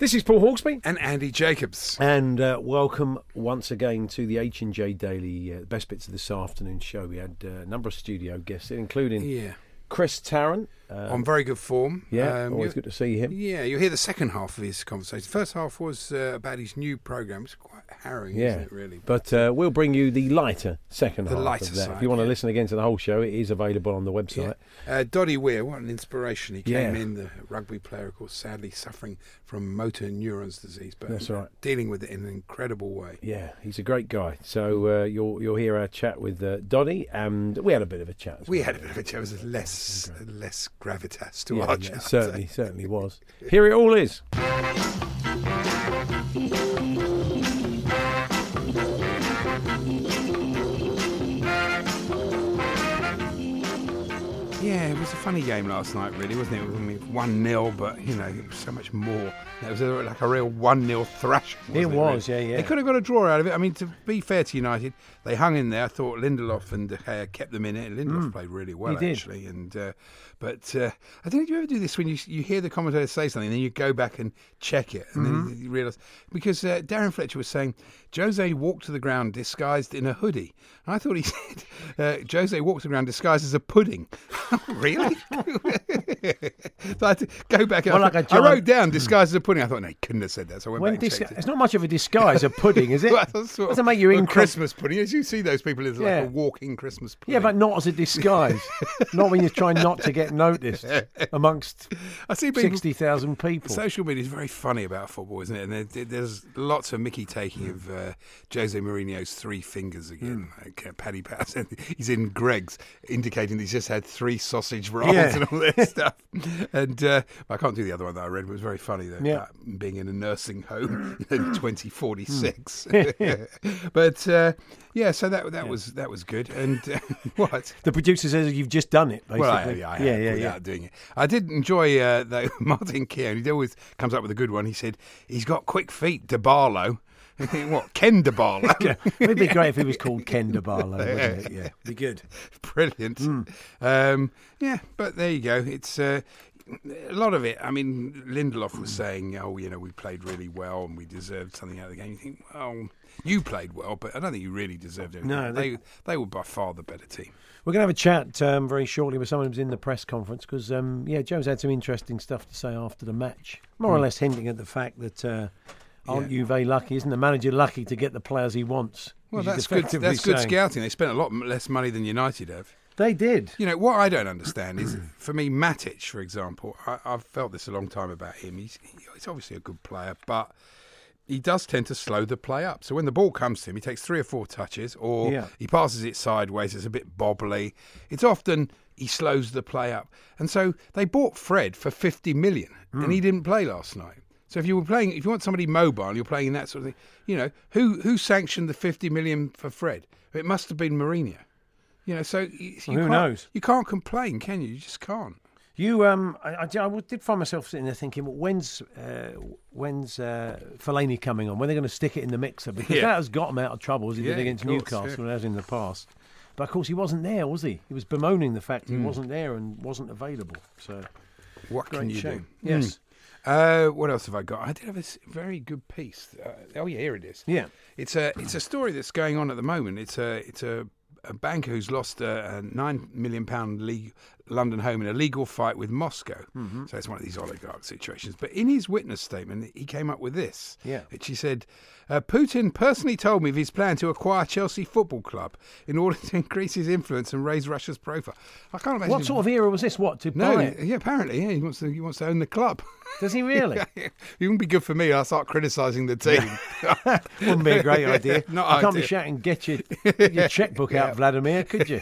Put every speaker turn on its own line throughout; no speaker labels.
This is Paul Hawksbee.
and Andy Jacobs.
And uh, welcome once again to the H and J Daily uh, best bits of this afternoon show. We had uh, a number of studio guests, including
Yeah,
Chris Tarrant. Uh,
on very good form.
yeah,
Um,
always good to see him.
Yeah, you'll hear the second half of his conversation. The First half was uh, about his new program. It's quite harrowing,
Yeah,
isn't it? Really.
But uh, we'll bring you the lighter second
The
half
lighter
of that.
side,
if you want to
yeah.
listen again to the whole show, it is available on the
Yeah.
website.
Uh, Doddie Weir, what an inspiration. He came
Yeah.
in, the rugby player, of course, sadly suffering from motor neurons disease, but
That's right.
dealing with it in an incredible way.
Yeah, he's a great guy. So uh, you'll you'll hear our chat with uh, Doddie, and we had a bit of a chat.
We had a bit of a chat. It was less, less gravitas to
Yeah,
our
yeah, certainly, certainly was. Here it all is.
Yeah, it was a funny game last night, really, wasn't it? I mean, one 0 but you know, it was so much more. It was like a real one 0 thrash.
It was, yeah, yeah.
They could have got a draw out of it. I mean, to be fair to United, they hung in there. I thought Lindelof and De Gea kept them in it. Lindelof played really well,
Mm.
Actually. And uh, but uh, I think you ever do this when you you hear the commentator say something, and then you go back and check it, and
Mm-hmm.
then you realise because uh, Darren Fletcher was saying Jose walked to the ground disguised in a hoodie. And I thought he said uh, Jose walked to the ground disguised as a pudding. really? so I had to go back.
Well,
I,
like
thought- I wrote down disguised as a pudding. I thought no, he couldn't have said that. So I went
When
back it.
it's not much of a disguise, a pudding, is it?
Well, sort of-
Doesn't make you incom-
Christmas pudding. As you see those people, it's like a walking Christmas pudding.
Yeah, but not as a disguise. not when you're trying not to get noticed amongst
I see people.
sixty thousand people.
Social media is very funny about football, isn't it? And there, there's lots of Mickey taking of uh, Jose Mourinho's three fingers again.
Hmm.
Like uh, Paddy Patterson, he's in Greggs, indicating he's just had three sausage rolls
Yeah.
and all this stuff. And uh, I can't do the other one that I read, but it was very funny though,
Yeah.
being in a nursing home in 2046.
Hmm.
but uh, yeah, so that that was that was good. And uh, what?
the producer says you've just done it. Basically.
Well, I, yeah, I
yeah, yeah, yeah.
doing it. I did enjoy uh, though Martin Keown. He always comes up with a good one. He said he's got quick feet, DeBarlo. You what Ken DeBarlo?
It'd be great if he was called Ken DeBarlo, wouldn't it? Yeah, be good.
Brilliant.
Hmm.
Um, yeah, but there you go. It's. Uh, a lot of it. I mean, Lindelof was saying, "Oh, you know, we played really well and we deserved something out of the game." You think, well, you played well, but I don't think you really deserved anything.
No,
they
they-
they were by far the better team.
We're going to have a chat um, very shortly with someone who's in the press conference because, um, yeah, Joe's had some interesting stuff to say after the match, more or less hinting at the fact that uh, aren't
Hmm. Yeah.
you very lucky? Isn't the manager lucky to get the players he wants?
Well, that's good. That's good scouting. They spent a lot less money than United have.
They did.
You know what I don't understand is, for me, Matic, for example. I, I've felt this a long time about him. He's he's obviously a good player, but he does tend to slow the play up. So when the ball comes to him, he takes three or four touches, or
Yeah.
he passes it sideways. It's a bit bobbly. It's often he slows the play up. And so they bought Fred for fifty million, and he hmm. didn't play last night. So if you were playing, if you want somebody mobile, you're playing in that sort of thing. You know who who sanctioned the fifty million for Fred? It must have been Mourinho. You know, so you, you
Who
can't-
knows?
You can't complain, can you? You just can't.
You, um, I, I, I did find myself sitting there thinking, well, when's uh, when's uh, Fellaini coming on? When are they're going to stick it in the mixer? Because
Yeah.
that has got him out of trouble as he
Yeah,
did against
course,
Newcastle
yeah.
as in the past. But of course, he wasn't there, was he? He was bemoaning the fact he
Hmm.
wasn't there and wasn't available. So
What can you
shame.
do?
Yes.
Uh, what else have I got? I did have a very good piece. Uh, oh yeah, here it is.
Yeah.
It's a it's a story that's going on at the moment. It's a it's a a banker who's lost a, a nine million pound league, London home in a legal fight with Moscow.
Mm-hmm.
So it's one of these oligarch situations. But in his witness statement, he came up with this.
Yeah.
Which he said, uh, Putin personally told me of his plan to acquire Chelsea Football Club in order to increase his influence and raise Russia's profile. I can't imagine.
What sort of era was this? What to
No,
buy it?
yeah, apparently, yeah, he wants to. He wants to own the club.
Does he really?
it wouldn't be good for me. I'll start criticising the team.
Wouldn't be a great idea.
Not
I can't be shouting, get your, your checkbook out, Vladimir, could you?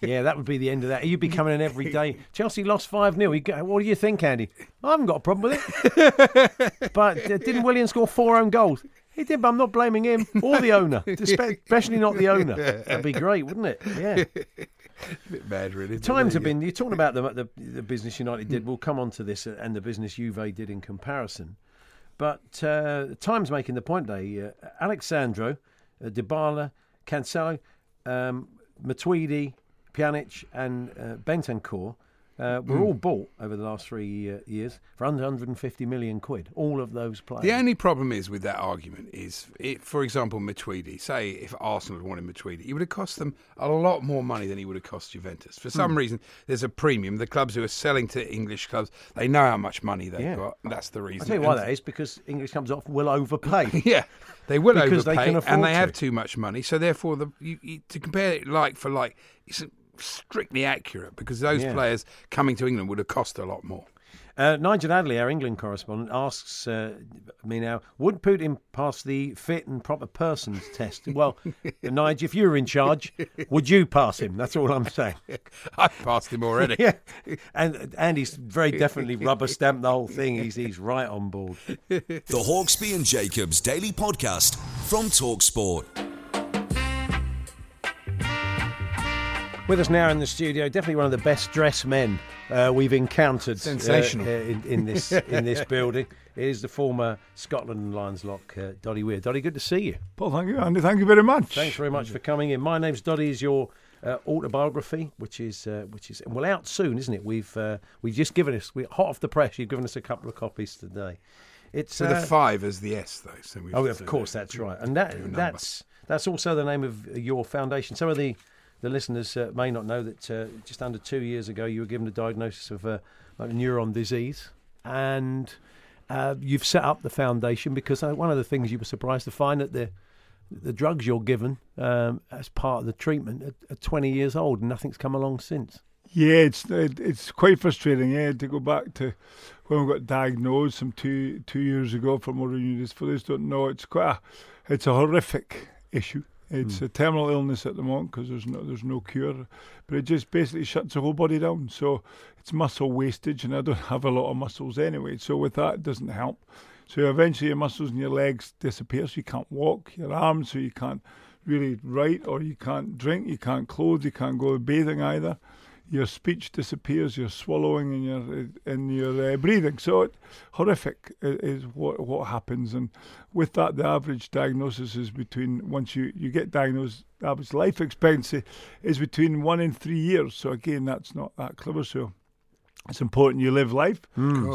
Yeah, that would be the end of that. You'd be coming in every day. Chelsea lost 5 0. What do you think, Andy? I haven't got a problem with it. but uh, didn't Willian score four own goals? He did, but I'm not blaming him or the owner, especially not the owner. That'd be great, wouldn't it? Yeah.
A bit mad, really.
Times have been. You're talking about the, the the business United did. We'll come on to this and the business Juve did in comparison. But uh, Times making the point today. Uh, Alex Sandro, uh, Dybala, Cancelo, um, Matuidi, Pjanic, and uh, Bentancur. Uh, were all bought over the last three uh, years for under 150 million quid. All of those players.
The only problem is with that argument is, it, for example, Matuidi. Say if Arsenal had wanted Matuidi, he would have cost them a lot more money than he would have cost Juventus. For some reason, there's a premium. The clubs who are selling to English clubs, they know how much money they've
Yeah.
got. That's the reason.
I'll tell you why
And-
that is because English comes off will overpay.
Yeah, they will
Because they
overpay,
can afford
and they
to.
have too much money. So therefore, the you, you, to compare it like for like, it's strictly accurate because those
Yeah.
players coming to England would have cost a lot more.
Uh, Nigel Adderley, our England correspondent, asks uh, me now: Would Putin pass the fit and proper persons test? Well, Nigel, if you were in charge, would you pass him? That's all I'm saying.
I passed him already.
yeah, and and he's very definitely rubber stamped the whole thing. He's he's right on board.
The Hawksbee and Jacobs Daily Podcast from Talksport.
With us now in the studio, definitely one of the best dressed men uh, we've encountered. uh,
Sensational.
uh, in, in this in this building is the former Scotland Lions lock, uh, Doddie Weir. Doddie, good to see you.
Paul, thank you, Andy. Thank you very much.
Thanks very much for coming in. My name's Doddie. Is your uh, autobiography, which is uh, which is well out soon, isn't it? We've uh, we've just given us we hot off the press. You've given us a couple of copies today. It's
With
uh,
a five is the S, though. So
Oh, of
uh,
course, that's right, and that that's that's also the name of your foundation. Some of the the listeners uh, may not know that uh, just under two years ago you were given a diagnosis of uh, neuron disease, and uh, you've set up the foundation because uh, one of the things you were surprised to find that the the drugs you're given um, as part of the treatment are, are 20 years old and nothing's come along since.
Yeah, it's it, it's quite frustrating. Yeah, to go back to when we got diagnosed some two two years ago for motor neurons. For those don't know, it's quite a it's a horrific issue. It's hmm. a terminal illness at the moment because there's no there's no cure, but it just basically shuts the whole body down. So it's muscle wastage, and I don't have a lot of muscles anyway. So with that, it doesn't help. So eventually, your muscles in your legs disappear, so you can't walk. Your arms, so you can't really write, or you can't drink, you can't clothe, you can't go bathing either. Your speech disappears, your swallowing and your and your uh, breathing. So it, horrific is what what happens. And with that, the average diagnosis is between once you you get diagnosed, the average life expectancy is between one and three years. So again, that's not that clever. So it's important you live life.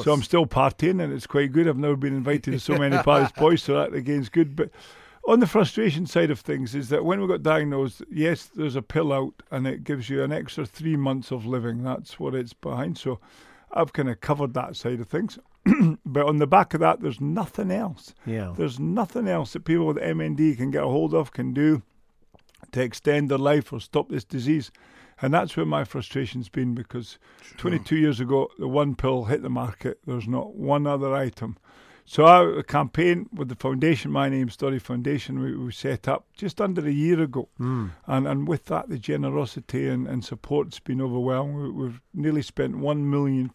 So I'm still partying, and it's quite good. I've never been invited to so many Paris boys, so that again is good. But on the frustration side of things, is that when we got diagnosed, yes, there's a pill out, and it gives you an extra three months of living. That's what it's behind. So I've kind of covered that side of things. but on the back of that, there's nothing else.
Yeah.
There's nothing else that people with MND can get a hold of, can do to extend their life or stop this disease. And that's where my frustration's been because 22 years ago, the one pill hit the market. There's not one other item. So our campaign with the foundation, My Name'5 Doddie Foundation, we, we set up just under a year ago. Hmm. And, and with that, the generosity and, and support's been overwhelming. We, we've nearly spent £1 million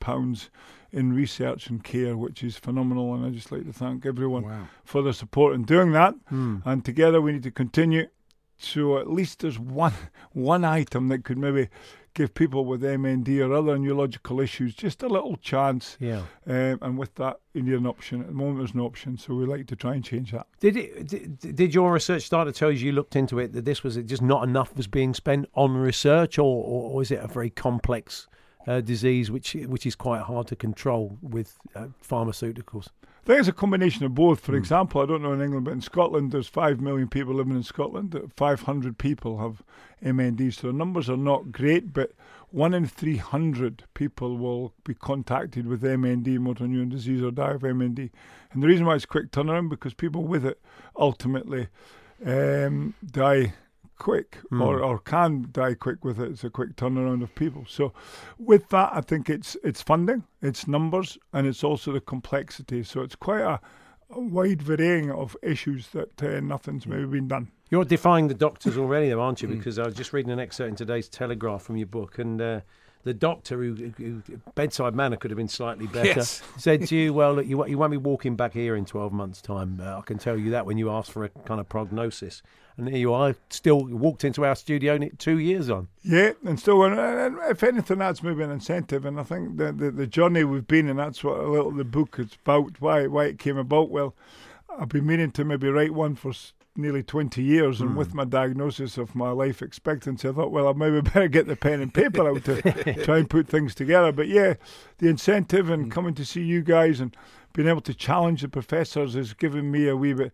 in research and care, which is phenomenal. And I'd just like to thank everyone for their support in doing that. Hmm. And together we need to continue. So at least there's one one item that could maybe give people with MND or other neurological issues just a little chance.
Yeah.
Um, and with that, you need an option. At the moment, there's no option, so we like to try and change that.
Did it? Did, did your research start to tell you you looked into it that this was just not enough was being spent on research, or, or, or is it a very complex uh, disease, which which is quite hard to control with uh, pharmaceuticals.
I think it's a combination of both. For example, I don't know in England, but in Scotland, there's 5 million people living in Scotland. 500 people have MND. So the numbers are not great, but one in 300 people will be contacted with MND, motor neuron disease, or die of MND. And the reason why it's quick turnaround, because people with it ultimately um, die quick or, or can die quick with it. It's a quick turnaround of people. So with that, I think it's it's funding, it's numbers, and it's also the complexity. So it's quite a, a wide varying of issues that uh, nothing's maybe been done.
You're defying the doctors already, though, aren't you? Because I was just reading an excerpt in today's Telegraph from your book, and uh, the doctor, who, who bedside manner could have been slightly better,
Yes.
said to you, "Well, look, you, won't- you won't be walking back here in 12 months' time. Uh, I can tell you that when you ask for a kind of prognosis." And here you are, still walked into our studio n- two years on.
Yeah, and still, and, and if anything, that's maybe an incentive. And I think the, the the journey we've been, and that's what a little the book is about. Why why it came about. Well, I've been meaning to maybe write one for s- nearly twenty years, and with hmm. my diagnosis of my life expectancy, I thought, well, I maybe better get the pen and paper out to try and put things together. But yeah, the incentive and hmm. coming to see you guys and being able to challenge the professors has given me a wee bit.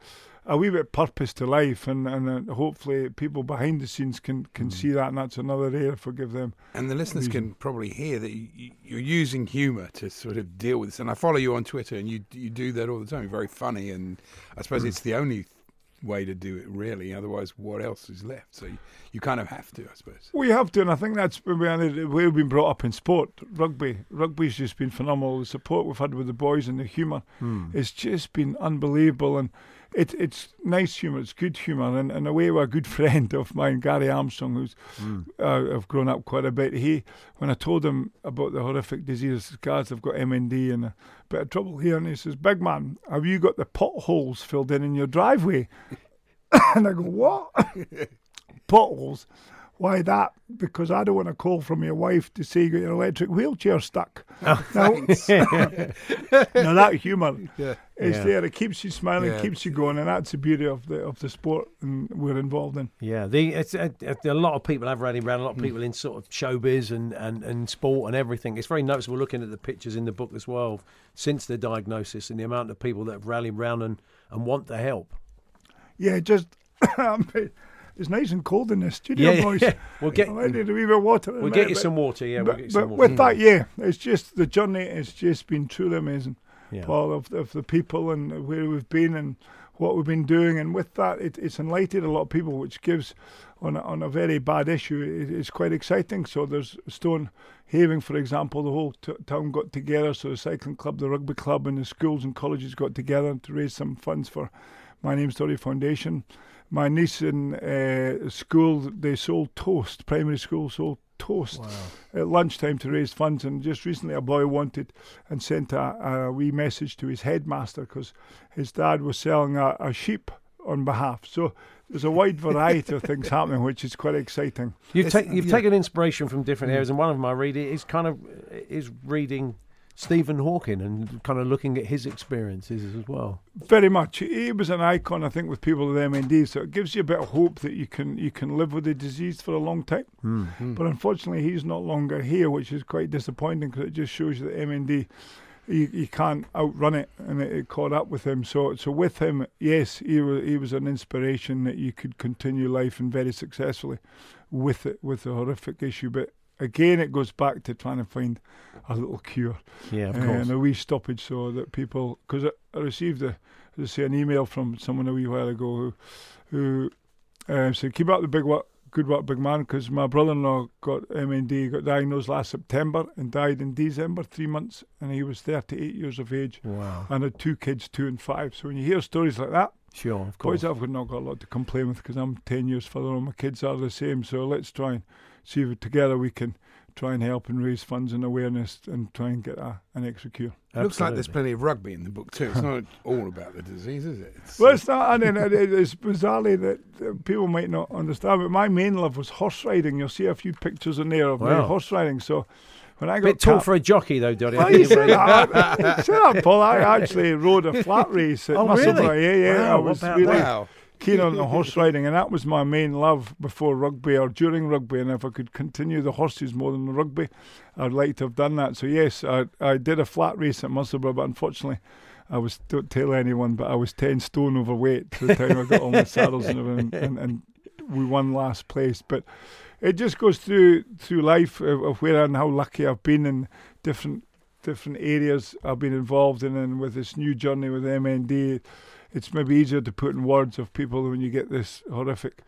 A wee bit purpose to life, and and uh, hopefully people behind the scenes can can hmm. see that, and that's another area for give them.
And the listeners can probably hear that you, you- you're using humour to sort of deal with this. And I follow you on Twitter, and you you do that all the time. You're very funny, and I suppose it's the only way to do it, really. Otherwise, what else is left? So you, you kind of have to, I suppose.
We have to, and I think that's we've been brought up in sport. Rugby, rugby's just been phenomenal. The support we've had with the boys and the humour, hmm. it's just been unbelievable. And it, it's nice humour, it's good humour. And in a way, a good friend of mine, Gary Armstrong, who's uh, I've grown up quite a bit. He, when I told him about the horrific disease, guys, I've got MND and a bit of trouble here, and he says, "Big man, have you got the potholes filled in in your driveway?" and I go, "What?" potholes. Why that? Because I don't want a call from your wife to say you got your electric wheelchair stuck. Oh. now, now that humour is
Yeah.
there. It keeps you smiling,
Yeah.
keeps you going, and that's the beauty of the of the sport we're involved in.
Yeah, the it's a, a, a lot of people have rallied around. A lot of hmm. people in sort of showbiz and, and, and sport and everything. It's very noticeable looking at the pictures in the book as well since the diagnosis and the amount of people that have rallied around and, and want the help.
Yeah, just it's nice and cold in the studio,
Yeah,
boys.
yeah. We'll get-
I need a wee bit of water.
We'll get you
but-
some water. Yeah, we'll
but,
get some
but
water.
with that, yeah, it's just the journey has just been truly amazing,
Yeah.
Paul, of, of the people and where we've been and what we've been doing. And with that, it, it's enlightened a lot of people, which gives on a, on a very bad issue. It, it's quite exciting. So there's Stone Having, for example, the whole t- town got together. So the cycling club, the rugby club, and the schools and colleges got together to raise some funds for My Name'5 Doddie Foundation. My niece in uh, school, they sold toast. Primary school sold toast at lunchtime to raise funds. And just recently, a boy wanted and sent a, a wee message to his headmaster because his dad was selling a, a sheep on behalf. So there's a wide variety of things happening, which is quite exciting.
You've, ta- you've
yeah.
taken inspiration from different areas, and one of them I read is kind of is reading Stephen Hawking and kind of looking at his experiences as well.
Very much. He was an icon, I think, with people with MND. So it gives you a bit of hope that you can you can live with the disease for a long time. Hmm. Hmm. But unfortunately, he's not longer here, which is quite disappointing because it just shows you that MND. You, you can't outrun it, and it, it caught up with him. So, so with him, yes, he was he was an inspiration that you could continue life and very successfully with it with the horrific issue. But again, it goes back to trying to find a little cure
Yeah, of
uh,
course.
and a wee stoppage so that people because I, I received a I say an email from someone a wee while ago who who uh, said keep up the big work good work big man because my brother-in-law got MND got diagnosed last September and died in December three months and he was 38 years of age
Wow.
and had two kids two and five so when you hear stories like that
Sure, of course.
boys I've not got a lot to complain with because I'm 10 years further on my kids are the same so let's try and see if together we can try and help and raise funds and awareness and try and get a, an extra cure
Looks like there's plenty of rugby in the book too. It's not all about the disease, is it? It's,
Well, it's not, and then it, it- it's bizarrely that people might not understand, but my main love was horse riding. You'll see a few pictures in there of me horse riding. So when I got
bit tall
cap-
for a jockey, though, Doddie.
Oh, you say that, Paul. I actually rode a flat race at
Oh,
Musselburgh.
really?
Yeah, yeah.
Wow,
I
what
was
about
really,
wow.
Keen on the horse riding, and that was my main love before rugby or during rugby. And if I could continue the horses more than the rugby, I'd like to have done that. So yes, I I did a flat race at Musselburgh, but unfortunately. I was don't tell anyone, but I was ten stone overweight by the time I got all my saddles and and, and we won last place. But it just goes through through life of, of where and how lucky I've been in different different areas I've been involved in, and with this new journey with MND, it's maybe easier to put in words of people when you get this horrific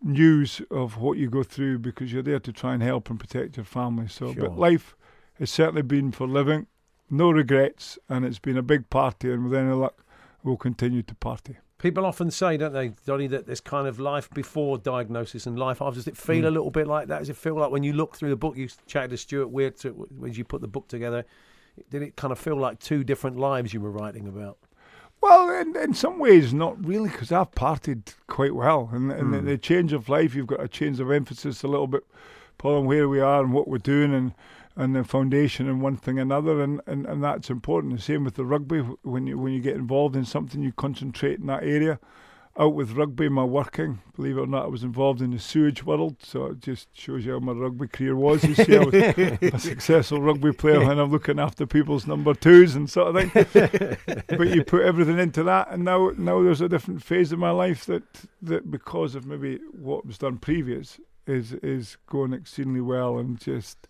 news of what you go through because you're there to try and help and protect your family. So,
Sure.
but life has certainly been for living, no regrets, and it's been a big party, and with any luck, we'll continue to party.
People often say, don't they, Donny, that there's kind of life before diagnosis and life after. Does it feel hmm. a little bit like that? Does it feel like when you look through the book, you chatted to Stuart Weir to, when you put the book together, did it kind of feel like two different lives you were writing about?
Well, in, in some ways, not really, because I've partied quite well. And, and the,
Hmm.
the change of life, you've got a change of emphasis a little bit upon where we are and what we're doing and, and the foundation and one thing another. And, and, and that's important. The same with the rugby. When you, when you get involved in something, you concentrate in that area. Out with rugby, my working, believe it or not, I was involved in the sewage world. So it just shows you how my rugby career was. You see, I was a successful rugby player when I'm looking after people's number twos and sort of thing but you put everything into that, and now now there's a different phase of my life that that because of maybe what was done previous is is going exceedingly well and just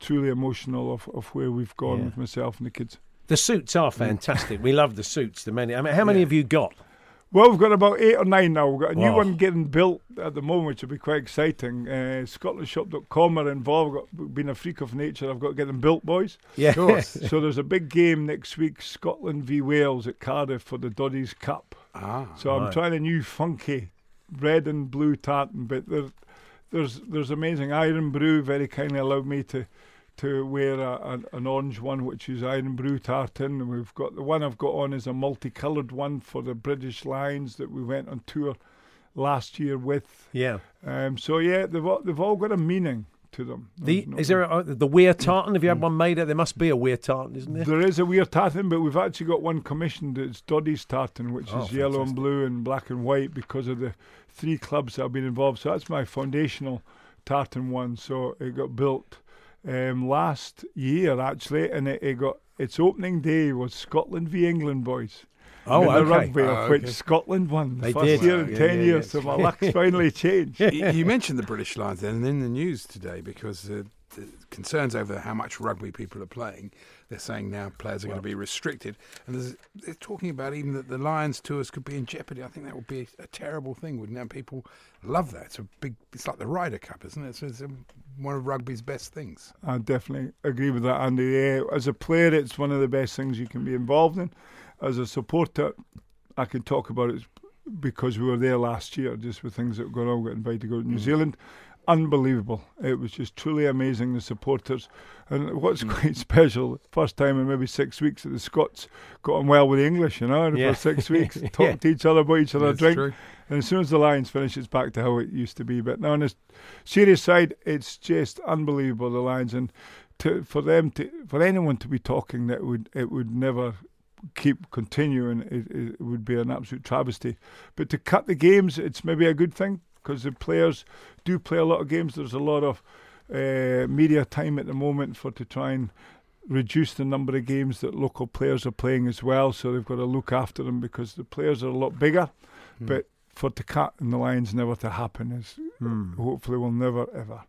truly emotional of, of where we've gone
Yeah.
with myself and the kids.
The suits are fantastic. we love the suits. The many. I mean, how many have you got?
Well, we've got about eight or nine now. We've got a new
Wow.
one getting built at the moment, which will be quite exciting. Uh, ScotlandShop.com are involved. I've got, being a freak of nature, I've got to get them built, boys.
Yeah.
so there's a big game next week, Scotland v Wales at Cardiff for the Doddies Cup.
Ah,
So I'm trying a new funky red and blue tartan, but there, there's there's amazing Irn-Bru very kindly allowed me to to wear a, an, an orange one, which is Irn-Bru tartan. And we've got the one I've got on is a multicoloured one for the British Lions that we went on tour last year with.
Yeah.
Um, so yeah, they've all, they've all got a meaning to them.
The,
no-
is there a, the weir tartan? Have you had one made? There must be a weir tartan, isn't there?
There is a weir tartan, but we've actually got one commissioned. It's Doddie's tartan, which
Oh,
is yellow and blue and black and white because of the three clubs that have been involved. So that's my foundational tartan one. So it got built um, last year actually, and it, it got its opening day was Scotland v England boys.
Oh,
in the rugby,
Oh,
of which. Scotland won the
They
first
did.
year in
Yeah,
ten
yeah,
years.
yeah.
So my luck's finally changed.
you, you mentioned the British Lions then, and in the news today because uh, the concerns over how much rugby people are playing. They're saying now players are going to be restricted, and there's, they're talking about even that the Lions tours could be in jeopardy. I think that would be a, terrible thing, wouldn't it? People love that. It's a big. It's like the Ryder Cup, isn't it? So it's um, one of rugby's best things.
I definitely agree with that, Andy. Yeah, as a player, it's one of the best things you can be involved in. As a supporter, I can talk about it because we were there last year, just with things that were going on. Got invited to go to New mm. Zealand. Unbelievable. It was just truly amazing, the supporters. And what's hmm. quite special, first time in maybe six weeks that the Scots got on well with the English, you know,
Yeah.
for six weeks,
Yeah.
talked to each other about each other,
That's
drink.
true.
And as soon as the Lions finish, it's back to how it used to be. But now on the serious side, it's just unbelievable the Lions, and to, for them to for anyone to be talking that would it would never keep continuing. It, it would be an absolute travesty. But to cut the games, it's maybe a good thing because the players do play a lot of games. There's a lot of uh, media time at the moment for to try and reduce the number of games that local players are playing as well. So they've got to look after them because the players are a lot bigger. But for to cut and the Lions never to happen is hopefully will never ever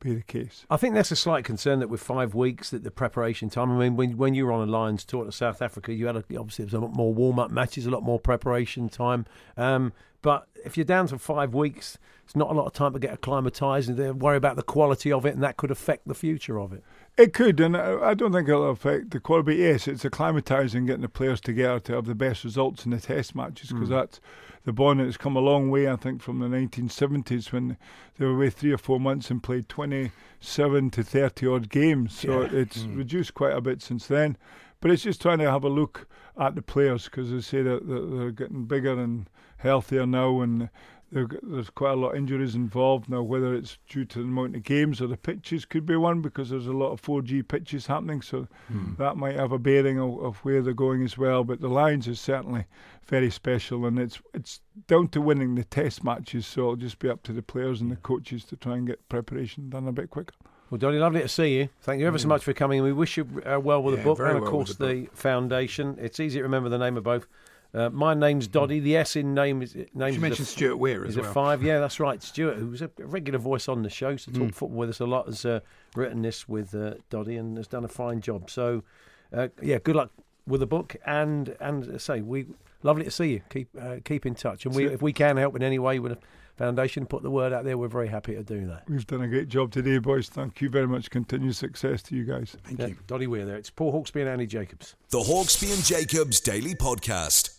be the case.
I think that's a slight concern that with five weeks that the preparation time. I mean, when when you were on a Lions tour to South Africa, you had a, obviously there was a lot more warm up matches, a lot more preparation time. Um, but if you're down to five weeks, it's not a lot of time to get acclimatised and worry about the quality of it, and that could affect the future of it.
It could, and I don't think it'll affect the quality. But yes, it's acclimatising, getting the players together to have the best results in the test matches because hmm. that's the bond has come a long way. I think from the 1970s when they were away three or four months and played 27 to 30 odd games. So it's hmm. reduced quite a bit since then. But it's just trying to have a look at the players because they say that they're getting bigger and healthier now and there's quite a lot of injuries involved now. Whether it's due to the amount of games or the pitches could be one because there's a lot of 4G pitches happening, so that might have a bearing of, of where they're going as well. But the Lions is certainly very special, and it's it's down to winning the Test matches. So it'll just be up to the players and the coaches to try and get preparation done a bit quicker.
Well, Donny, lovely to see you. Thank you ever so much for coming. We wish you uh, well with the book and, of
well
course,
the
the, foundation. It's easy to remember the name of both. Uh, my name's Doddie. The S in name is name
You
is a-
mentioned Stuart Weir as
is
well.
a five. Yeah, that's right. Stuart, who's a regular voice on the show, to talk
Mm.
football with us a lot, has uh, written this with uh, Doddie and has done a fine job. So, uh, yeah, good luck with the book. And and uh, say we lovely to see you. Keep uh, keep in touch. And we, if we can help in any way with the foundation, put the word out there. We're very happy to do that.
We've done a great job today, boys. Thank you very much. Continued success to you guys.
Thank
Yeah,
you.
Doddie Weir there. It's Paul Hawksbee and Andy Jacobs.
The Hawksbee and Jacobs Daily Podcast.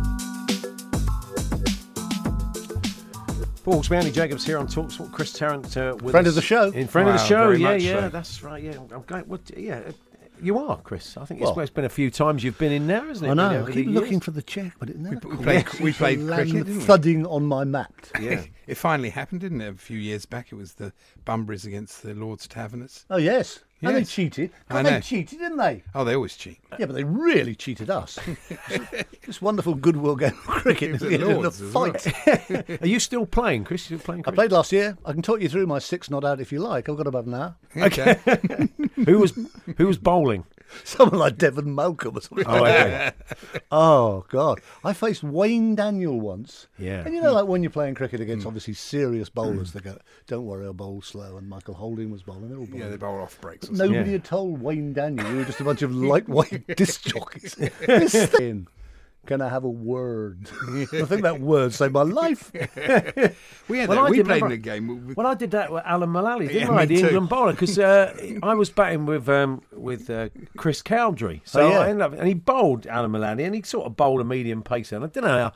Paul Hawksbee, Andy Jacobs here on Talks. Talksport. Chris Tarrant uh, with
Friend
us.
of the show.
In friend of the show,
very
yeah,
much
yeah,
so.
that's right. Yeah, I'm going. What? Yeah, uh, you are, Chris. I think it's,
Well-
well, it's been a few times you've been in there, isn't it?
I know.
really,
I keep looking
years?
for the check, but it never
we
comes.
played-
It
we played
to
cricket, didn't we?
thudding on my mat.
Yeah.
It finally happened, didn't it? A few years back, it was the Bunburys against the Lord's Taverners.
Oh yes, and they
Yes.
cheated.
I
And they cheated, didn't they?
Oh, they always cheat.
Yeah, but they really cheated us. this wonderful goodwill game of cricket at the end of
Lord's
the
as well.
fight.
Are you still playing, Chris? You still playing?
I
Chris?
played last year. I can talk you through my six not out if you like. I've got about an hour.
Okay.
who was who was bowling?
Someone like Devon Malcolm or something.
Oh, okay.
oh God! I faced Wayne Daniel once.
Yeah.
And you know, like when you're playing cricket against mm. obviously serious mm. bowlers, they go, "Don't worry, I'll bowl slow." And Michael Holding was bowling. They're all bowling.
yeah, they bowl off breaks.
Nobody
Yeah.
had told Wayne Daniel we were just a bunch of lightweight disc jockeys. Can I have a word? I think that word saved my life.
We had that. We played in a game. With,
Well, I did that with Alan Mullally, didn't
Yeah,
I? The
too.
England bowler, because uh, I was batting with um, with uh, Chris Cowdrey. So
Oh, yeah.
I ended up, and he bowled Alan Mullally, and he sort of bowled a medium pace. And I don't know how.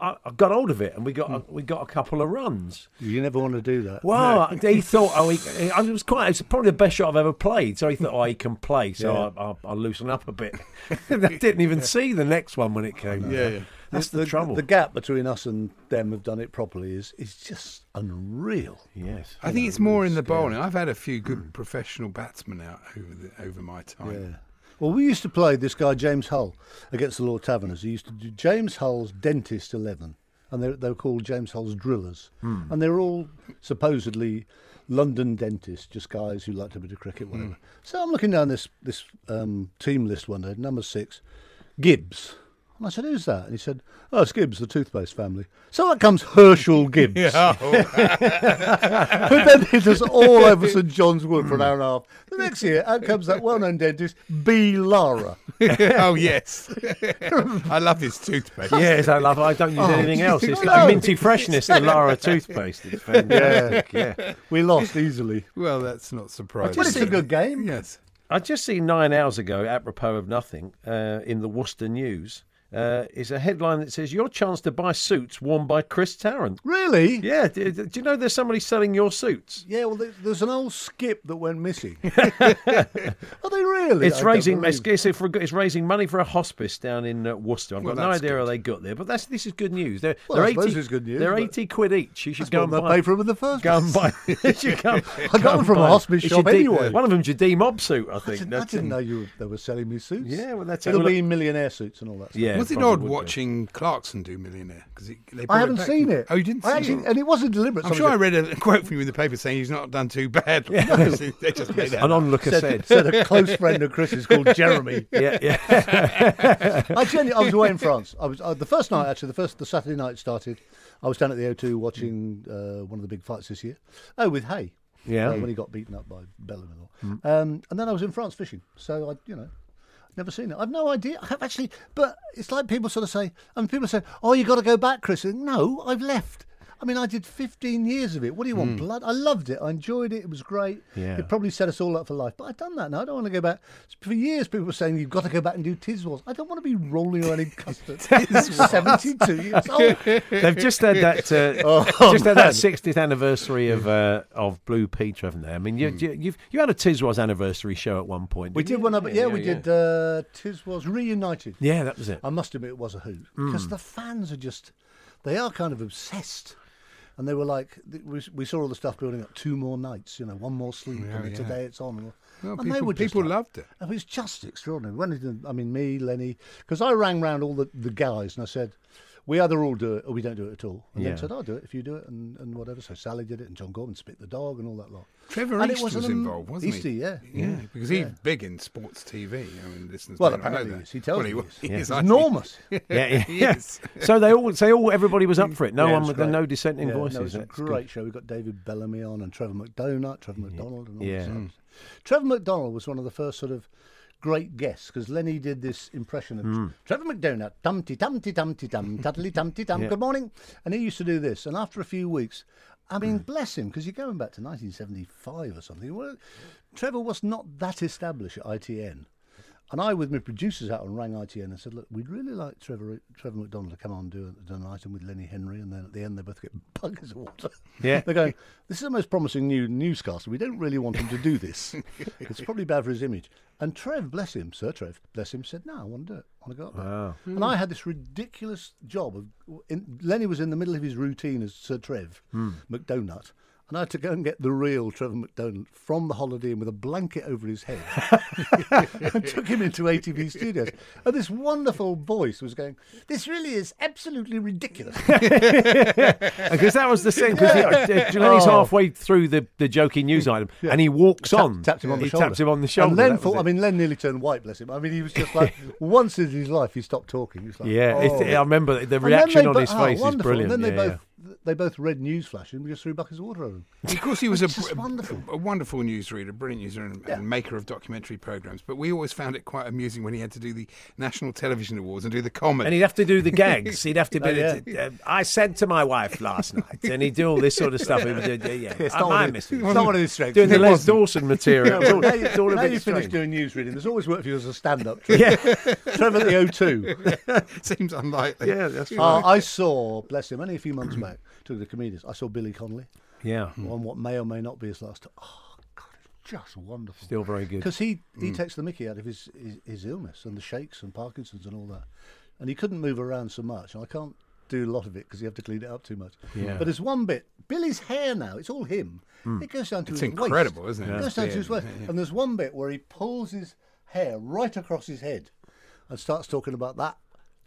I, I got hold of it, and we got a, hmm. we got a couple of runs.
You never want to do that.
Well, he thought, oh, he, I was quite. It's probably the best shot I've ever played. So he thought, oh, he can play. So
Yeah.
I, I, I'll loosen up a bit. I didn't even see the next one when it came.
Yeah, yeah.
That's the, trouble.
The gap between us and them have done it properly is is just unreal.
yes.
I think it's more in the bowling. I've had a few good hmm. professional batsmen out over the, over my time.
Yeah. Well, we used to play this guy James Hull against the Lord Taverners. He used to do James Hull's Dentist Eleven, and they they were called James Hull's Drillers, and they were all supposedly London dentists, just guys who liked a bit of cricket, whatever. So I'm looking down this this um, team list one day, number six, Gibbs. And I said, "Who's that?" And he said, "Oh, it's Gibbs, the toothpaste family." So out comes Herschelle Gibbs. but then it was all over St John's Wood for an hour and a half. The next year, out comes that well-known dentist, B. Lara.
oh yes, I love his toothpaste.
Yes, I love. it. I don't use
Oh,
anything else. It's
no.
like minty freshness. The Lara toothpaste. It's fantastic. Yeah.
We lost easily.
Well, that's not surprising.
But it's a good game.
Yes.
I just seen nine hours ago, apropos of nothing, uh, in the Worcester News, uh, is a headline that says your chance to buy suits worn by Chris Tarrant.
Really?
Yeah. Do, do you know there's somebody selling your suits?
Yeah, well, there's an old skip that went missing. Are they really?
It's
I
raising it's, it's, for- it's raising money for a hospice down in uh, Worcester. I've
Well,
got no idea how
good.
they got there, but that's this is good news. They're,
Well,
they're
I suppose
80,
it's good news,
They're eighty quid each. You should go and buy.
pay for them in the first
Go and buy. you go,
I got them from a hospice shop anyway.
One of them's your D mob suit, I
I
think.
didn't, I didn't know you they were selling me suits.
Yeah, well, that's
It'll be millionaire suits and all that. Stuff.
Yeah,
Was it odd
would be.
watching Clarkson do Millionaire? Because
I haven't
back.
seen it.
Oh, you didn't see
I actually,
it?
and it wasn't deliberate.
I'm sure I read a quote from you in the paper saying he's not done too bad. they just made that
An onlooker
said,
said.
said a close friend of Chris's called Jeremy.
yeah, yeah.
I genuinely, I was away in France. I was uh, the first night actually. The first the Saturday night started. I was down at the O2 watching uh, one of the big fights this year. Oh, with Haye.
Yeah.
uh, when he got beaten up by Bellew. Um, and then I was in France fishing. So I, you know, never seen it. I've no idea. I have actually, but it's like people sort of say. I mean, people say, "Oh, you got to go back, Chris." And, no, I've left. I mean, I did 15 years of it. What do you want, blood? I loved it. I enjoyed it. It was great.
Yeah.
It probably set us all up for life. But I've done that now. I don't want to go back. For years, people were saying you've got to go back and do Tiswas. I don't want to be rolling around in custard. I'm 72 years old.
They've just had that. Uh,
Oh,
just had that 60th anniversary of uh, of Blue Peter, haven't they? I mean, you, you, you've you had a Tiswas anniversary show at one point.
We
didn't you?
one up. Yeah, we did. Uh, Tiswas reunited.
Yeah, that was it.
I must admit, it was a hoot because the fans are just, they are kind of obsessed. And they were like, we, we saw all the stuff building up. Two more nights, you know, one more sleep,
Yeah,
and
yeah.
today it's on. And, and
people-
they were just
people
like-
loved it.
It was just extraordinary. When it, I mean, me, Lenny, because I rang round all the, the guys and I said, we either all do it or we don't do it at all. And
Yeah.
then said, I'll do it if you do it, and, and whatever. So Sally did it, and John Gorman spit the dog, and all that lot.
Trevor
And it
East
was
was,
an
involved, wasn't
Easty,
he?
yeah.
yeah,
Mm.
because
Yeah.
he's big in sports TV. I mean, listeners
Well,
may not know
apparently
that.
he is. He tells
well,
me
he,
he is.
he is,
It's enormous.
Yeah, yeah.
he
yeah.
is.
So they all, so all, everybody was up for it. No
Yeah,
one with no dissenting
Yeah,
voices.
No, it was a
That's good.
great show. We got David Bellamy on and Trevor McDonald, Trevor McDonald, and all
Yeah.
this. Trevor McDonald was one of the first sort of great guests because Lenny did this impression of
Mm.
Trevor McDonald, tumty tumty tumty tum, tuddly tumty tum.
Yeah.
Good morning, and he used to do this. And after a few weeks, I
Mm.
mean, bless him, because you're going back to 1975 or something. Well, Trevor was not that established at ITN. And I, with my producers out, and rang ITN and said, "Look, we'd really like Trevor Trevor McDonald to come on and do, do an item with Lenny Henry." And then at the end, they both get buckets of water.
Yeah.
they're going. This is the most promising new newscaster. We don't really want him to do this. it's probably bad for his image. And Trev, bless him, Sir Trev, bless him, said, "No, I want to do it. I want to go up there."
Wow.
And I had this ridiculous job of. In, Lenny was in the middle of his routine as Sir Trev hmm. McDonald. And I had to go and get the real Trevor McDonald from the Holiday Inn with a blanket over his head. and took him into ATV studios. And this wonderful voice was going, This really is absolutely ridiculous.
Because that was the thing. Because uh,
Yeah.
Lenny's
Oh.
halfway through the, the jokey news item, and he walks on.
Tapped him on the
he
shoulder.
taps him on the shoulder.
And Len thought, I mean, Len nearly turned white, bless him. I mean, he was just like, once in his life, he stopped talking. He was like,
yeah,
oh.
I remember the reaction
they
on his
oh,
face is brilliant.
And then they ah,
yeah,
both they both read news flash and we just threw buckets of water over them.
Of course, he was a, br-
wonderful.
a wonderful newsreader, brilliant newsreader, and,
Yeah.
and maker of documentary programs. But we always found it quite amusing when he had to do the National Television Awards and do the comedy.
And he'd have to do the gags. He'd have to be.
Oh, yeah.
uh, I said to my wife last night, and he'd do all this sort of stuff. He would do, do- yeah,
It's
I-
not
my
one it's not one of his strengths.
Doing the Les. Dawson material. It's all,
now you,
it's all a
now
bit
you finished doing news reading. There's always work for you as a stand-up.
Yeah.
Trevor the O2.
Seems unlikely.
Yeah, that's
Uh,
right.
I saw, bless him, only a few months back, to the comedians. I saw Billy Connolly
Yeah,
on hmm. what may or may not be his last. Oh God, it's just wonderful.
still very good.
because he he hmm. takes the Mickey out of his, his his illness and the shakes and Parkinson's and all that, and he couldn't move around so much. And I can't do a lot of it because you have to clean it up too much.
Yeah.
But there's one bit. Billy's hair now. It's all him. Hmm. It goes down to
It's
his
incredible,
waist.
isn't it?
It goes down to his waist.
Yeah,
And there's one bit where he pulls his hair right across his head and starts talking about that.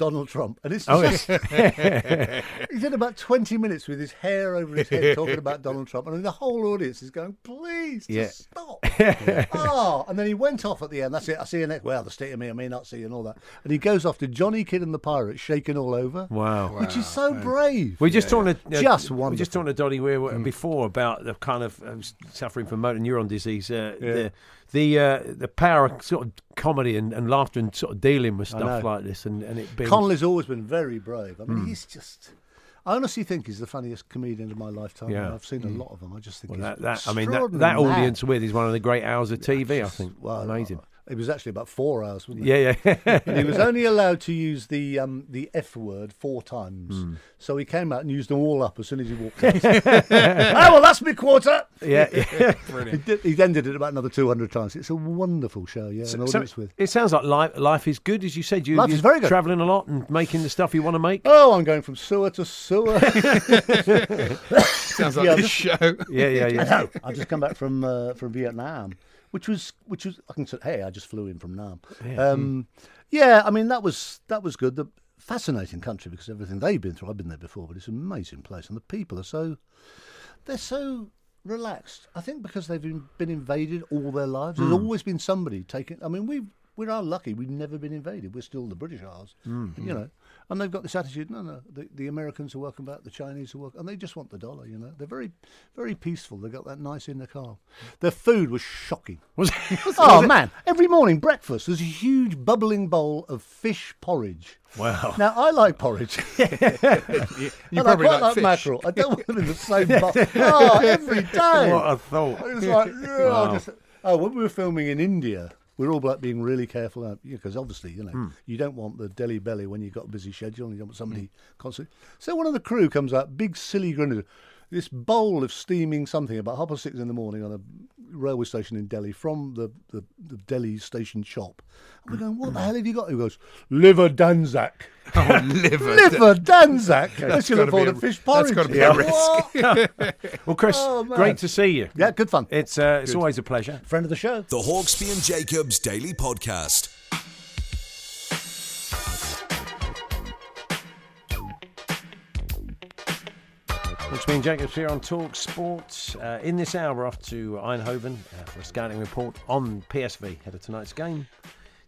Donald Trump, and it's
Oh,
just, he did about twenty minutes with his hair over his head talking about Donald Trump, and the whole audience is going, "Please,
Yeah.
just stop!" oh, and then he went off at the end. That's it. I see you next. Well, the state of me, I may not see you, and all that. And he goes off to Johnny Kidd and the Pirates, shaking all over,
Wow.
which is so brave.
We're just talking to uh,
Just
We
wonderful.
just talking to Doddie Weir before about the kind of uh, suffering from motor neuron disease. Uh, The the uh, the power of sort of comedy and, and laughter and sort of dealing with stuff like this and, and it being
Connolly's always been very brave. I
Hmm.
mean, he's just. I honestly think he's the funniest comedian of my lifetime.
Yeah.
I've seen a lot of them. I just think
well,
he's
that, that I mean that, that audience with is one of the great hours of TV. I think.
Well,
amazing.
It was actually about four hours, wasn't it?
Yeah, yeah.
and he was only allowed to use the um, the F word four times.
Hmm.
So he came out and used them all up as soon as he walked out. oh, well, that's me quarter.
yeah, yeah.
He, did, he ended it about another 200 times. It's a wonderful show, yeah, an
So
audience with.
it sounds like life, life is good, as you said. You,
Life
you're
is very good.
traveling a lot and making the stuff you want to make.
Oh, I'm going from sewer to sewer.
Sounds like
Yeah,
this
this-
show.
Yeah, yeah,
I
yeah.
know. I've just come back from uh, from Vietnam, which was which was I can say, hey, I just flew in from Nam. Um, hmm. yeah, I mean that was that was good. The fascinating country because everything they've been through. I've been there before, but it's an amazing place, and the people are so they're so relaxed. I think because they've been, been invaded all their lives. There's hmm. always been somebody taking. I mean, we we are lucky. We've never been invaded. We're still the British Isles, hmm, you know. And they've got this attitude. No, no. The, the Americans are welcome back. The Chinese are welcome, and they just want the dollar. You know, they're very very peaceful. They've got that nice inner calm. Their food was shocking.
Was
oh man! Every morning breakfast was a huge bubbling bowl of fish porridge.
Wow.
Now I like porridge.
You
and I
probably
quite
like
like
fish.
mackerel. I don't want them in the same bowl. Oh, every day.
What a thought.
It was like, yeah, I just, oh, when we were filming in India, we were all like being really careful because obviously, you know,
Hmm.
you don't want the deli belly when you've got a busy schedule and you don't want somebody constantly. So one of the crew comes out, big silly grin, this bowl of steaming something about half past six in the morning on a railway station in Delhi from the, the, the Delhi station shop. And we're going, what the hell have you got? He goes, liver dhansak.
Oh, liver.
Liver dhansak.
That's
Let's look
gotta
forward
be a-
fish porridge.
that's gotta be a
What?
Well, Chris,
Oh,
great to see you.
Yeah, good fun.
It's uh, it's always a pleasure.
Friend of the show.
The Hawksbee and Jacobs Daily Podcast.
It's Jacobs here on Talk Sport. Uh, in this hour, we're off to Eindhoven uh, for a scouting report on PSV ahead of tonight's game.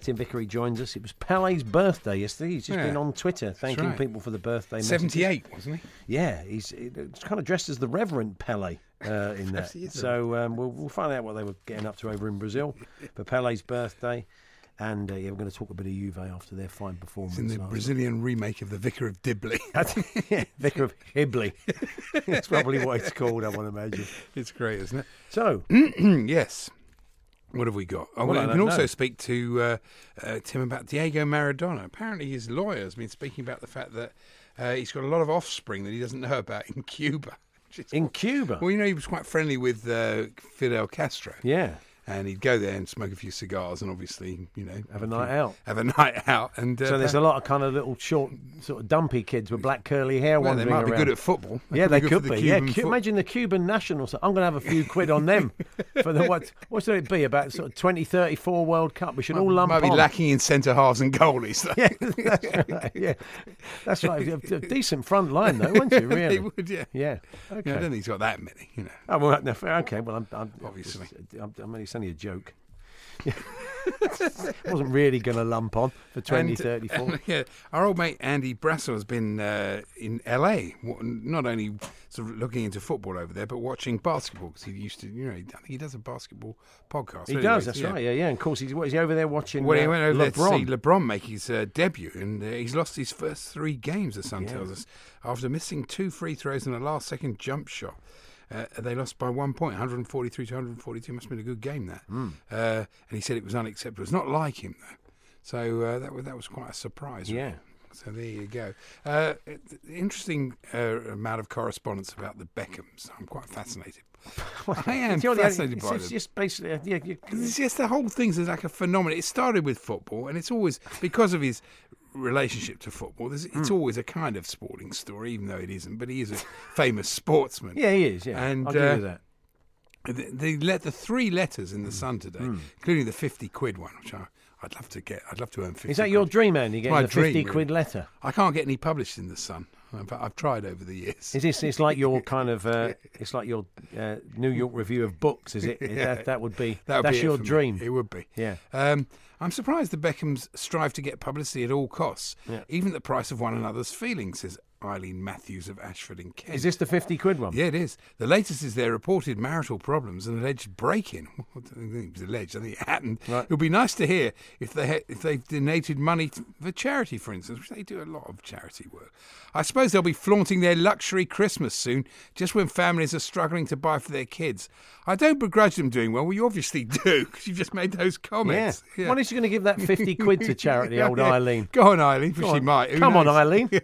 Tim Vickery joins us. It was Pele's birthday yesterday. He's just
Yeah,
been on Twitter thanking
right.
people for the birthday messages.
78, wasn't he?
Yeah, he's it's kind of dressed as the Reverend Pele uh, in that.
he is the
so um, we'll, we'll find out what they were getting up to over in Brazil for Pele's birthday. And uh, yeah, we're going to talk a bit of Juve after their fine performance.
It's in the Brazilian remake of The Vicar of Dibley.
yeah, Vicar of Hibley. That's probably what it's called, I want to imagine.
it's great, isn't it?
So,
yes. What have we got? Oh,
Well, I
we can also
know.
speak to uh, uh, Tim about Diego Maradona. Apparently, his lawyer has been speaking about the fact that uh, he's got a lot of offspring that he doesn't know about in Cuba.
in Cuba.
Well, you know, he was quite friendly with uh, Fidel Castro.
Yeah.
And he'd go there and smoke a few cigars and obviously, you know,
Have a night out.
Have a night out. And uh,
So there's a lot of kind of little short, sort of dumpy kids with black curly hair
well, they might be
around.
good at football.
yeah, they
good
could
the
be. Yeah,
Cuban
Cu-
foot-
imagine the Cuban nationals. I'm going to have a few quid on them for the what? What should it be about sort of 2034 World Cup? We should all lump
might be
on.
lacking in centre halves and goalies.
Yeah, that's right. Yeah, that's right. A decent front line, though, wouldn't you?
They
Really?
would, yeah.
Yeah.
Yeah,
Okay.
I don't think he's got that many, you know.
Oh, well, no, fair- okay. Well, I'm, I'm
Obviously.
I'm, I mean, it's only a joke. I wasn't really going to lump on for 2034.
and, yeah, our old mate Andy Brassell has been uh, in LA, not only sort of looking into football over there, but watching basketball because he used to, you know, I think he does a basketball podcast.
He does, that's
yeah.
right. Yeah, yeah. And of course, he's what is he over there watching?
Well, he
uh,
went over there to see
LeBron.
LeBron make his uh, debut, and uh, he's lost his first three games. The Sun tells us after missing two free throws and a last-second jump shot. Uh, they lost by one point, 143 to 142. Must have been a good game that.
Hmm.
Uh, and he said it was unacceptable. It's not like him though, so uh, that was that was quite a surprise.
Yeah.
So there you go. Uh, interesting uh, amount of correspondence about the Beckhams. I'm quite fascinated. I am
It's only-
fascinated by
it's
them.
just basically, uh, yeah, you,
It's just the whole thing's like a phenomenon. It started with football, and it's always because of his relationship to football. There's, it's
Hmm.
always a kind of sporting story, even though it isn't. But he is a famous sportsman.
yeah, he is. Yeah,
And,
I'll give
uh,
you that.
The, the, let the three letters in the Sun today, including the fifty quid one, which I, I'd love to get. I'd love to earn fifty.
Is that your dream, Andy? Getting
My
the 50
dream,
quid
really.
letter?
I can't get any published in the Sun. I've, I've tried over the years.
Is this? It's like your kind of. Uh, it's like your uh, New York Review of Books. Is it?
Yeah.
That, that would be.
That would
that's
be
your
for me.
dream.
It would be.
Yeah.
Um, I'm surprised the Beckhams strive to get publicity at all costs,
Yeah.
even at the price of one another's feelings, says Eileen Matthews of Ashford in Kent.
Is this the 50 quid one?
Yeah, it is. The latest is their reported marital problems and alleged break-in. I think it was alleged. I think it happened.
Right.
It would be nice to hear if they ha- if they've donated money t- for charity, for instance, which they do a lot of charity work. I suppose they'll be flaunting their luxury Christmas soon, just when families are struggling to buy for their kids. I don't begrudge them doing well. Well, you obviously do because you've just made those
Yeah.
comments. Yeah.
When is she going to give that 50 quid to charity, old
Yeah.
Eileen?
Go on, Eileen, for
Go
she
on.
might. Who
Come on,
knows?
Eileen.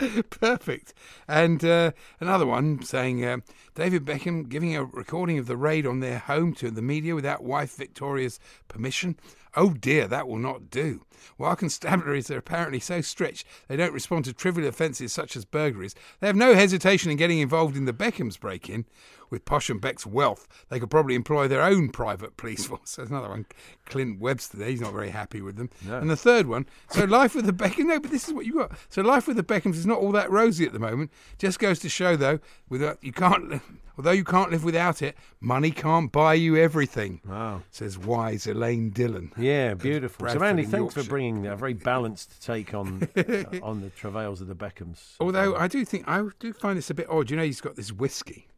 Perfect. And uh, another one saying uh, David Beckham giving a recording of the raid on their home to the media without wife Victoria's permission. Oh dear, that will not do. While constabularies are apparently so stretched they don't respond to trivial offences such as burglaries, they have no hesitation in getting involved in the Beckham's break in. With Posh and Beck's wealth, they could probably employ their own private police force. There's another one, Clint Webster there. He's not very happy with them. And the third one, so life with the Beckhams. No, but this is what you got. So life with the Beckhams is not all that rosy at the moment. Just goes to show, though, without you can't. Although you can't live without it, money can't buy you everything.
Wow.
Says wise Elaine Dillon.
Yeah, beautiful. So, Andy, thanks for bringing a very balanced take on uh, on the travails of the Beckhams.
Although I do think I do find this a bit odd. You know, he's got this whiskey,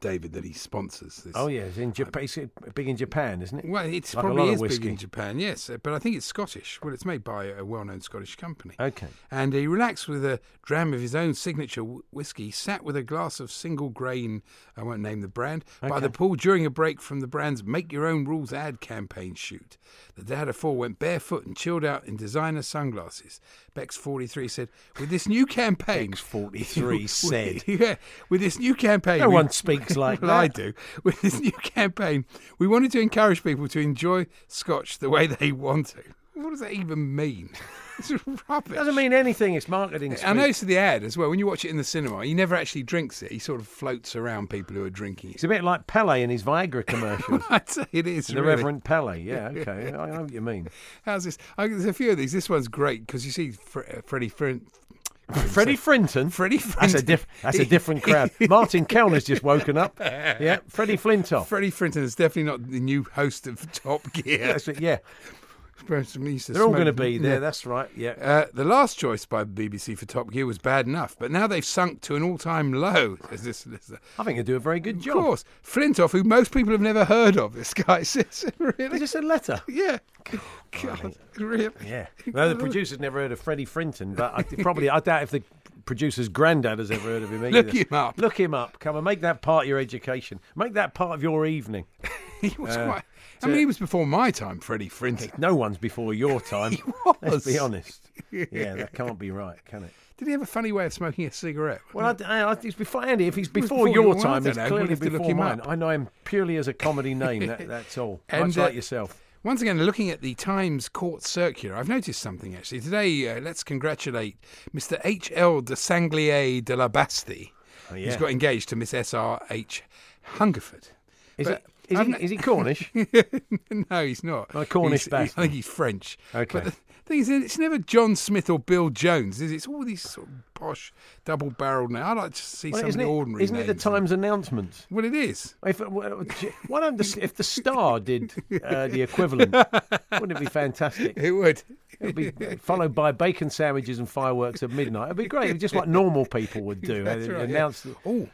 David, that he sponsors. This.
Oh, yeah, it's in Japan. It's big in Japan, isn't it?
Well, it's
Like
probably is big in Japan, yes, uh, but I think it's Scottish. Well, it's made by a well-known Scottish company.
Okay.
And he relaxed with a dram of his own signature whiskey, sat with a glass of single grain, I won't name the brand, by the pool during a break from the brand's Make Your Own Rules ad campaign shoot. The dad of four went barefoot and chilled out in designer sunglasses. Becks 43 said, with this new campaign...
43 said.
yeah, with this new campaign...
No one speaks like
well, I do. With this new campaign, we wanted to encourage people to enjoy Scotch the way they want to. What does that even mean? It's rubbish.
Doesn't mean anything. It's marketing.
I
speak.
noticed the ad as well. When you watch it in the cinema, he never actually drinks it. He sort of floats around people who are drinking it.
It's a bit like Pele in his Viagra commercials.
I'd say it is.
the
really.
Reverend Pele. Yeah, okay. I know what you mean.
How's this? I, there's a few of these. This one's great because you see Fre- Freddie Frin-
Freddie Frinton.
Freddie
That's a,
Frinton.
diff- that's a different crowd. Martin Kelner's just woken up. Yeah, Freddie Flintoff.
Freddie Frinton is definitely not the new host of Top Gear.
That's it, yeah,
He used to
they're all going to be there.
Yeah.
That's right. Yeah.
Uh, the last choice by the BBC for Top Gear was bad enough, but now they've sunk to an all-time low. As this, this, of
I think they do a very good job.
Of course, Flintoff, who most people have never heard of, this guy says, really,
They just a letter.
yeah, God, really,
Yeah. Well, the producer's never heard of Freddie Frinton, but I, probably I doubt if the producer's granddad has ever heard of him either.
Look him up.
Look him up. Come and make that part of your education. Make that part of your evening.
he was
Uh,
quite. I mean, he was before my time, Freddie Frinton.
No one's before your time.
He
Let's be honest. Yeah, that can't be right, can it?
Did he have a funny way of smoking a cigarette?
Well, I, I, it's before Andy. If he's before,
before
your time,
don't
it's
know. We'll
clearly
look
before mine. I know him purely as a comedy name. That, that's all.
And,
Much
uh,
like yourself.
Once again, looking at the Times Court Circular, I've noticed something actually. Today, uh, let's congratulate Mr. H.L. de Sanglier de la Bastille.
Oh,
He's
yeah.
got engaged to Miss S.R.H. Hungerford.
Is,
but
it, is, he, is he Cornish?
no, he's not.
Cornish
He's-. I think he's French.
Okay.
But the thing is, it's never John Smith or Bill Jones, is it? It's all these sort of posh, double-barreled names. I like to see
Well,
some of the ordinary
isn't it the. Times announcement?
Well, it is.
If, well, why don't the, if the Star did uh, the equivalent, wouldn't it be fantastic?
It would.
It'd be followed by bacon sandwiches and fireworks at midnight. It'd be great, It'd just like normal people would do.
That's right,
announce the-
Oh,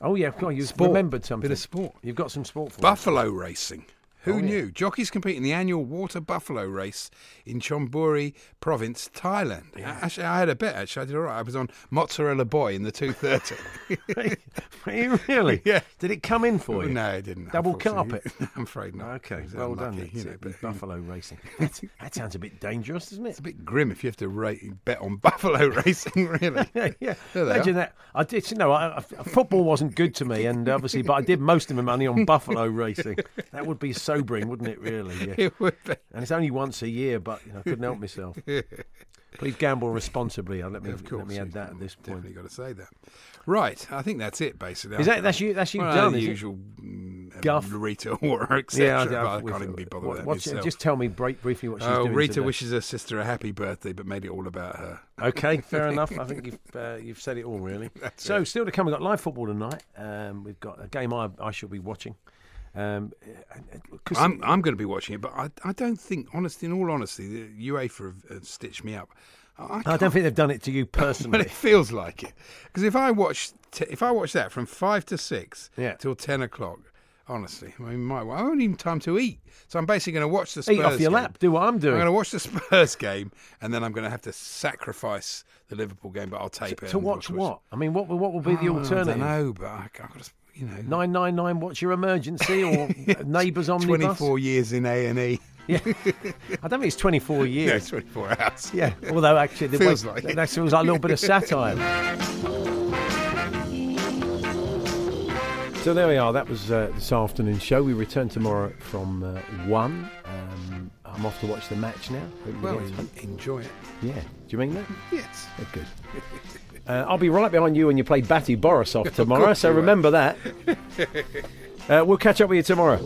Oh yeah, God, you've
Sport.
remembered something.
Bit of sport.
You've got some sport for us.
Buffalo racing. Who
Oh, yeah.
knew? Jockeys compete in the annual Water Buffalo race in Chonburi Province, Thailand. A- Actually, I had a bet. Actually, I did all right. I was on Mozzarella Boy in the 230.
Are you really?
Yeah.
Did it come in for you?
no, it didn't.
Double carpet?
I'm afraid not.
Okay, well done.
unlucky,
That's
You know, but
Buffalo racing. That's- that sounds a bit dangerous, doesn't it?
it's a bit grim if you have to rate, bet on Buffalo racing, really.
yeah, yeah. Imagine
are.
that. I did. You know, I, I, football wasn't good to me, and obviously, but I did most of my money on buffalo racing. That would be sobering, wouldn't it? Really? Yeah.
It would be.
And it's only once a year, but you know, I couldn't help myself. Please gamble responsibly. Uh, Let me
Of course.
let me add that at this point.
Definitely got to say that. Right. I think that's it, basically.
Is that that's you? That's you
well,
done?
the
is it?
usual mm,
Guff.
Rita Ora, etc.
Yeah, I,
but I, can't even be bothered
what-
with that.
Just tell me break, briefly what she's
Oh,
doing.
Rita
today.
wishes her sister a happy birthday, but made it all about her.
Okay, fair enough. I think you've uh, you've said it all really. so still to come, we've got live football tonight. Um, we've got a game I I shall be watching. Um, uh, 'cause-
I'm I'm going to be watching it, but I I don't think, honestly, in all honesty, the UEFA have, have stitched me up. I,
I don't think they've done it to you personally.
but it feels like it. Because if I watch, t- if I watch that from five to six
Yeah.
till ten o'clock, honestly, I mean, my, I haven't even time to eat. So I'm basically going to watch the Spurs.
Eat off your
game.
lap. Do what I'm doing.
I'm going to watch the Spurs game, and then I'm going to have to sacrifice the Liverpool game, but I'll tape it.
to watch what? I mean, what what will be the
Oh,
alternative?
I don't know, but I, I've got to, you know,
Nine nine nine. What's your emergency or neighbours omnibus?
24 years in A and E.
Yeah, I don't think it's twenty four
Yeah,
years.
24 hours.
Yeah, although actually the
Feels
way-
like it.
that feels like a little bit of satire. So there we are. That was uh, this afternoon show. We return tomorrow from uh, one. Um, I'm off to watch the match now.
Well,
get fun.
en- enjoy it.
yeah. Do you mean that?
Yes.
Oh, good. Uh, I'll be right behind you when you play BATE Borisov tomorrow. So remember that. uh, we'll catch up with you tomorrow.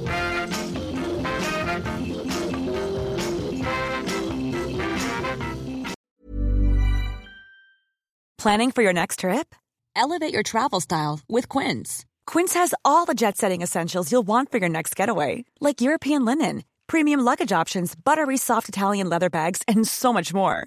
Planning for your next trip?
Elevate your travel style with Quince.
Quince has all the jet setting essentials you'll want for your next getaway, like European linen, premium luggage options, buttery soft Italian leather bags, and so much more.